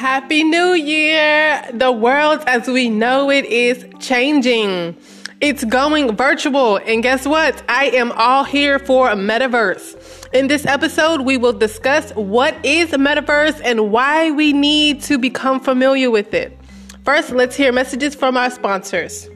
Happy New Year! The world as we know it is changing. It's going virtual, and guess what? I am all here for a metaverse. In this episode, we will discuss what is metaverse and why we need to become familiar with it. First, let's hear messages from our sponsors.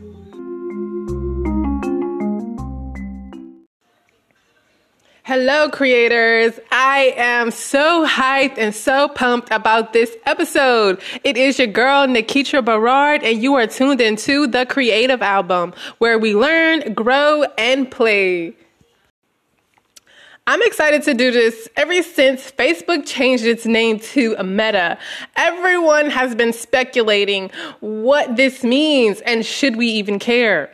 Hello, creators. I am so hyped and so pumped about this episode. It is your girl, Nikitra Barard, and you are tuned into the Creative Album, where we learn, grow, and play. I'm excited to do this ever since Facebook changed its name to Meta. Everyone has been speculating what this means and should we even care.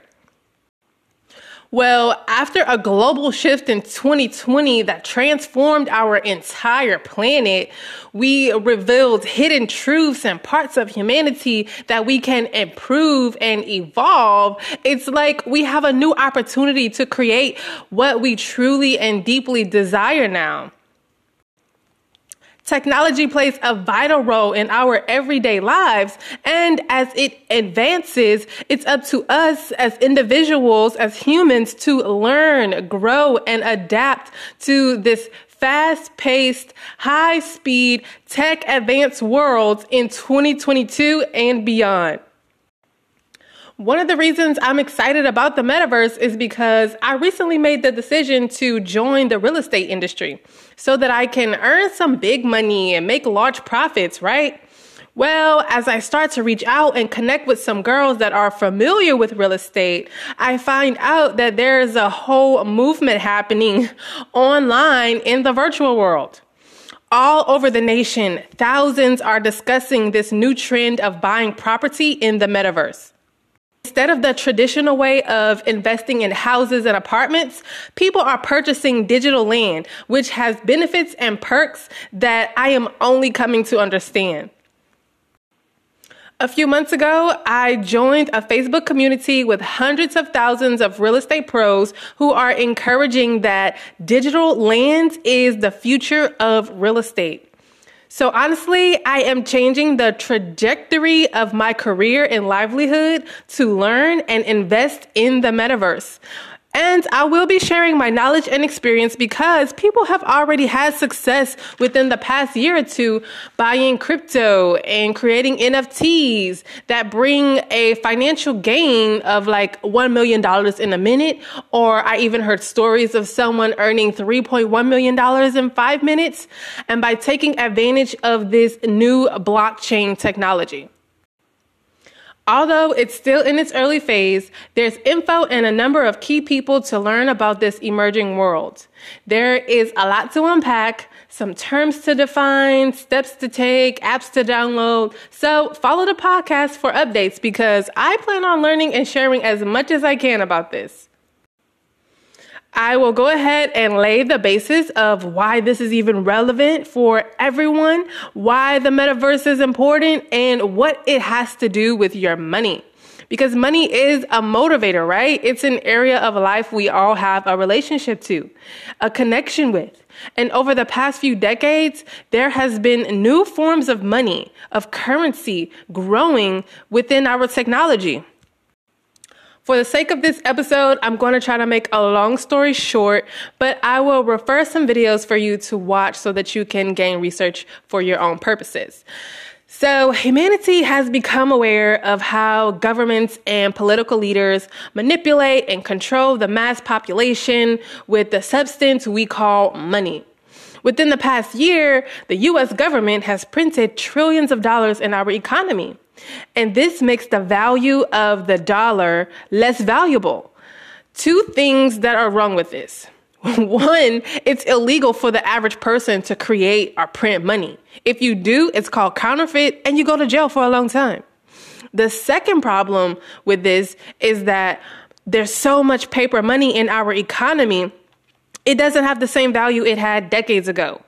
Well, after a global shift in 2020 that transformed our entire planet, we revealed hidden truths and parts of humanity that we can improve and evolve. It's like we have a new opportunity to create what we truly and deeply desire now. Technology plays a vital role in our everyday lives. And as it advances, it's up to us as individuals, as humans, to learn, grow, and adapt to this fast paced, high speed, tech advanced world in 2022 and beyond. One of the reasons I'm excited about the metaverse is because I recently made the decision to join the real estate industry so that I can earn some big money and make large profits, right? Well, as I start to reach out and connect with some girls that are familiar with real estate, I find out that there's a whole movement happening online in the virtual world. All over the nation, thousands are discussing this new trend of buying property in the metaverse. Instead of the traditional way of investing in houses and apartments, people are purchasing digital land, which has benefits and perks that I am only coming to understand. A few months ago, I joined a Facebook community with hundreds of thousands of real estate pros who are encouraging that digital land is the future of real estate. So honestly, I am changing the trajectory of my career and livelihood to learn and invest in the metaverse. And I will be sharing my knowledge and experience because people have already had success within the past year or two buying crypto and creating NFTs that bring a financial gain of like $1 million in a minute. Or I even heard stories of someone earning $3.1 million in five minutes and by taking advantage of this new blockchain technology. Although it's still in its early phase, there's info and a number of key people to learn about this emerging world. There is a lot to unpack, some terms to define, steps to take, apps to download. So follow the podcast for updates because I plan on learning and sharing as much as I can about this. I will go ahead and lay the basis of why this is even relevant for everyone, why the metaverse is important, and what it has to do with your money. Because money is a motivator, right? It's an area of life we all have a relationship to, a connection with. And over the past few decades, there has been new forms of money, of currency growing within our technology. For the sake of this episode, I'm going to try to make a long story short, but I will refer some videos for you to watch so that you can gain research for your own purposes. So, humanity has become aware of how governments and political leaders manipulate and control the mass population with the substance we call money. Within the past year, the US government has printed trillions of dollars in our economy. And this makes the value of the dollar less valuable. Two things that are wrong with this. One, it's illegal for the average person to create or print money. If you do, it's called counterfeit and you go to jail for a long time. The second problem with this is that there's so much paper money in our economy, it doesn't have the same value it had decades ago.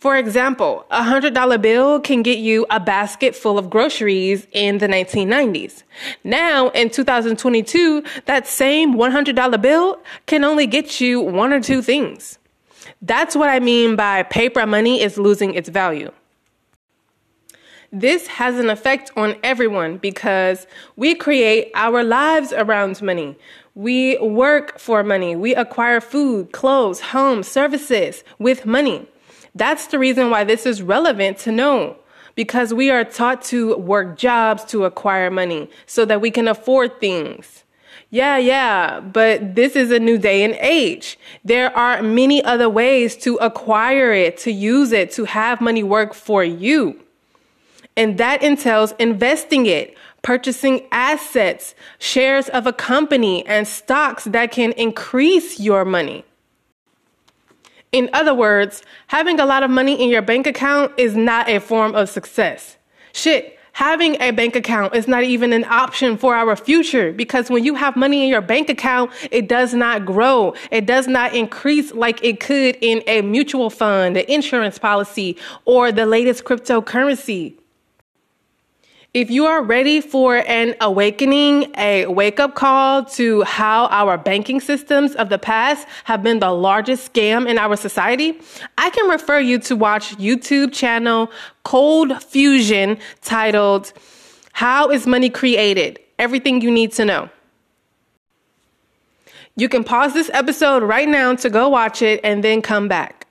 For example, a $100 bill can get you a basket full of groceries in the 1990s. Now, in 2022, that same $100 bill can only get you one or two things. That's what I mean by paper money is losing its value. This has an effect on everyone because we create our lives around money. We work for money. We acquire food, clothes, home, services with money. That's the reason why this is relevant to know because we are taught to work jobs to acquire money so that we can afford things. Yeah, yeah, but this is a new day and age. There are many other ways to acquire it, to use it, to have money work for you. And that entails investing it, purchasing assets, shares of a company, and stocks that can increase your money. In other words, having a lot of money in your bank account is not a form of success. Shit, having a bank account is not even an option for our future because when you have money in your bank account, it does not grow. It does not increase like it could in a mutual fund, an insurance policy, or the latest cryptocurrency. If you are ready for an awakening, a wake up call to how our banking systems of the past have been the largest scam in our society, I can refer you to watch YouTube channel ColdFusion titled How is Money Created? Everything you need to know. You can pause this episode right now to go watch it and then come back.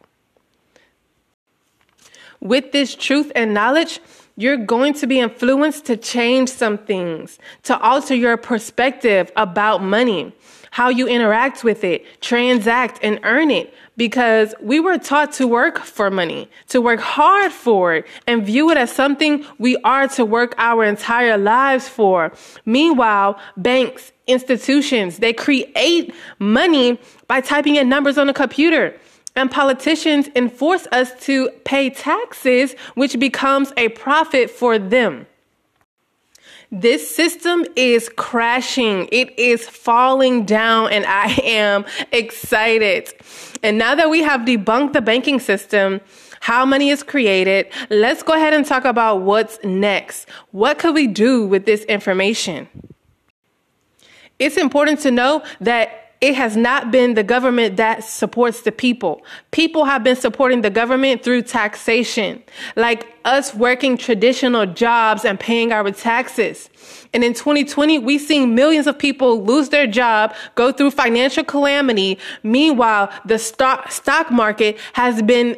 With this truth and knowledge, you're going to be influenced to change some things, to alter your perspective about money, how you interact with it, transact, and earn it. Because we were taught to work for money, to work hard for it, and view it as something we are to work our entire lives for. Meanwhile, banks, institutions, they create money by typing in numbers on a computer. And politicians enforce us to pay taxes, which becomes a profit for them. This system is crashing. It is falling down, and I am excited. And now that we have debunked the banking system, how money is created, let's go ahead and talk about what's next. What could we do with this information? It's important to know that it has not been the government that supports the people. People have been supporting the government through taxation, like us working traditional jobs and paying our taxes. And in 2020, we've seen millions of people lose their job, go through financial calamity. Meanwhile, the stock, stock market has been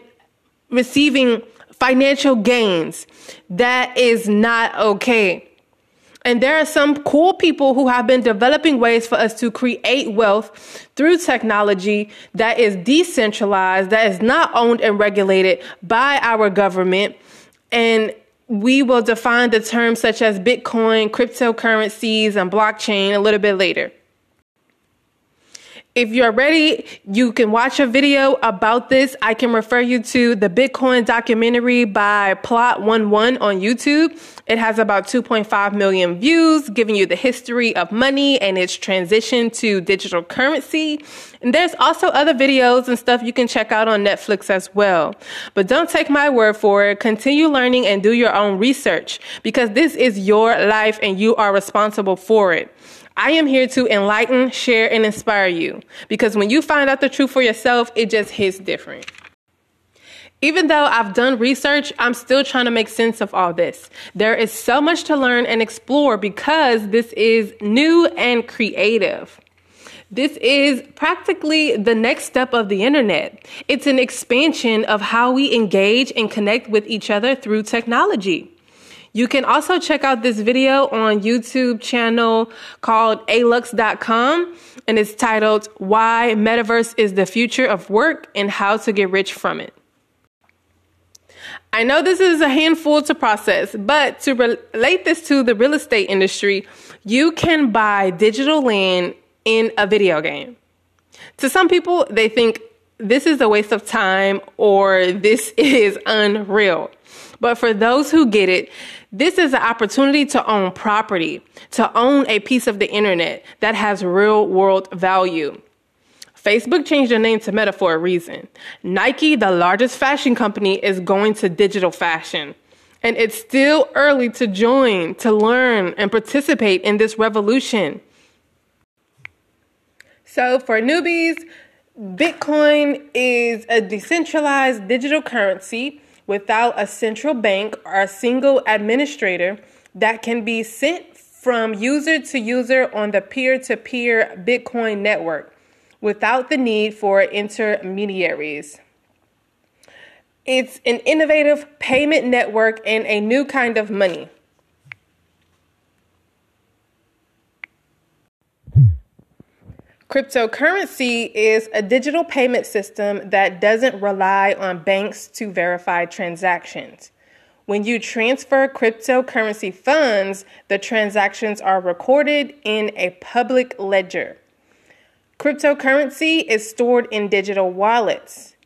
receiving financial gains. That is not okay. And there are some cool people who have been developing ways for us to create wealth through technology that is decentralized, that is not owned and regulated by our government. And we will define the terms such as Bitcoin, cryptocurrencies, and blockchain a little bit later. If you're ready, you can watch a video about this. I can refer you to the Bitcoin documentary by Plot 11 on YouTube. It has about 2.5 million views, giving you the history of money and its transition to digital currency. And there's also other videos and stuff you can check out on Netflix as well. But don't take my word for it. Continue learning and do your own research because this is your life and you are responsible for it. I am here to enlighten, share, and inspire you because when you find out the truth for yourself, it just hits different. Even though I've done research, I'm still trying to make sense of all this. There is so much to learn and explore because this is new and creative. This is practically the next step of the internet. It's an expansion of how we engage and connect with each other through technology. You can also check out this video on YouTube channel called alux.com and it's titled Why Metaverse is the Future of Work and How to Get Rich from It. I know this is a handful to process, but to relate this to the real estate industry, you can buy digital land in a video game. To some people, they think this is a waste of time or this is unreal. But for those who get it, this is an opportunity to own property, to own a piece of the internet that has real world value. Facebook changed their name to Meta for a reason. Nike, the largest fashion company, is going to digital fashion. And it's still early to join, to learn, and participate in this revolution. So, for newbies, Bitcoin is a decentralized digital currency without a central bank or a single administrator that can be sent from user to user on the peer to peer Bitcoin network without the need for intermediaries. It's an innovative payment network and a new kind of money. Cryptocurrency is a digital payment system that doesn't rely on banks to verify transactions. When you transfer cryptocurrency funds, the transactions are recorded in a public ledger. Cryptocurrency is stored in digital wallets.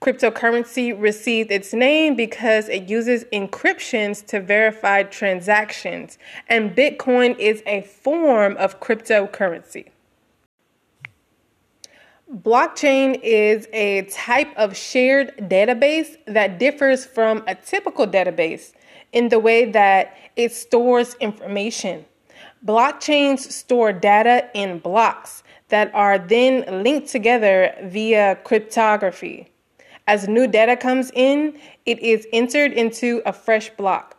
Cryptocurrency received its name because it uses encryptions to verify transactions, and Bitcoin is a form of cryptocurrency. Blockchain is a type of shared database that differs from a typical database in the way that it stores information. Blockchains store data in blocks that are then linked together via cryptography. As new data comes in, it is entered into a fresh block.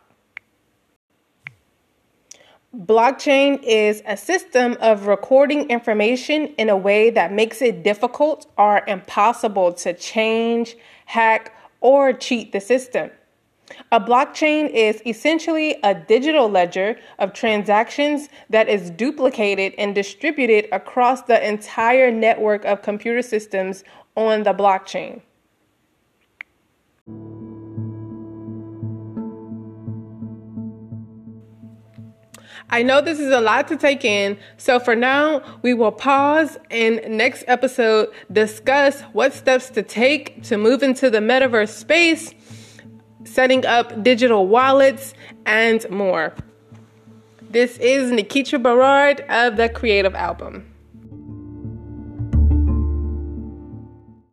Blockchain is a system of recording information in a way that makes it difficult or impossible to change, hack, or cheat the system. A blockchain is essentially a digital ledger of transactions that is duplicated and distributed across the entire network of computer systems on the blockchain. I know this is a lot to take in, so for now, we will pause and next episode discuss what steps to take to move into the metaverse space, setting up digital wallets, and more. This is Nikitra Barard of the Creative Album.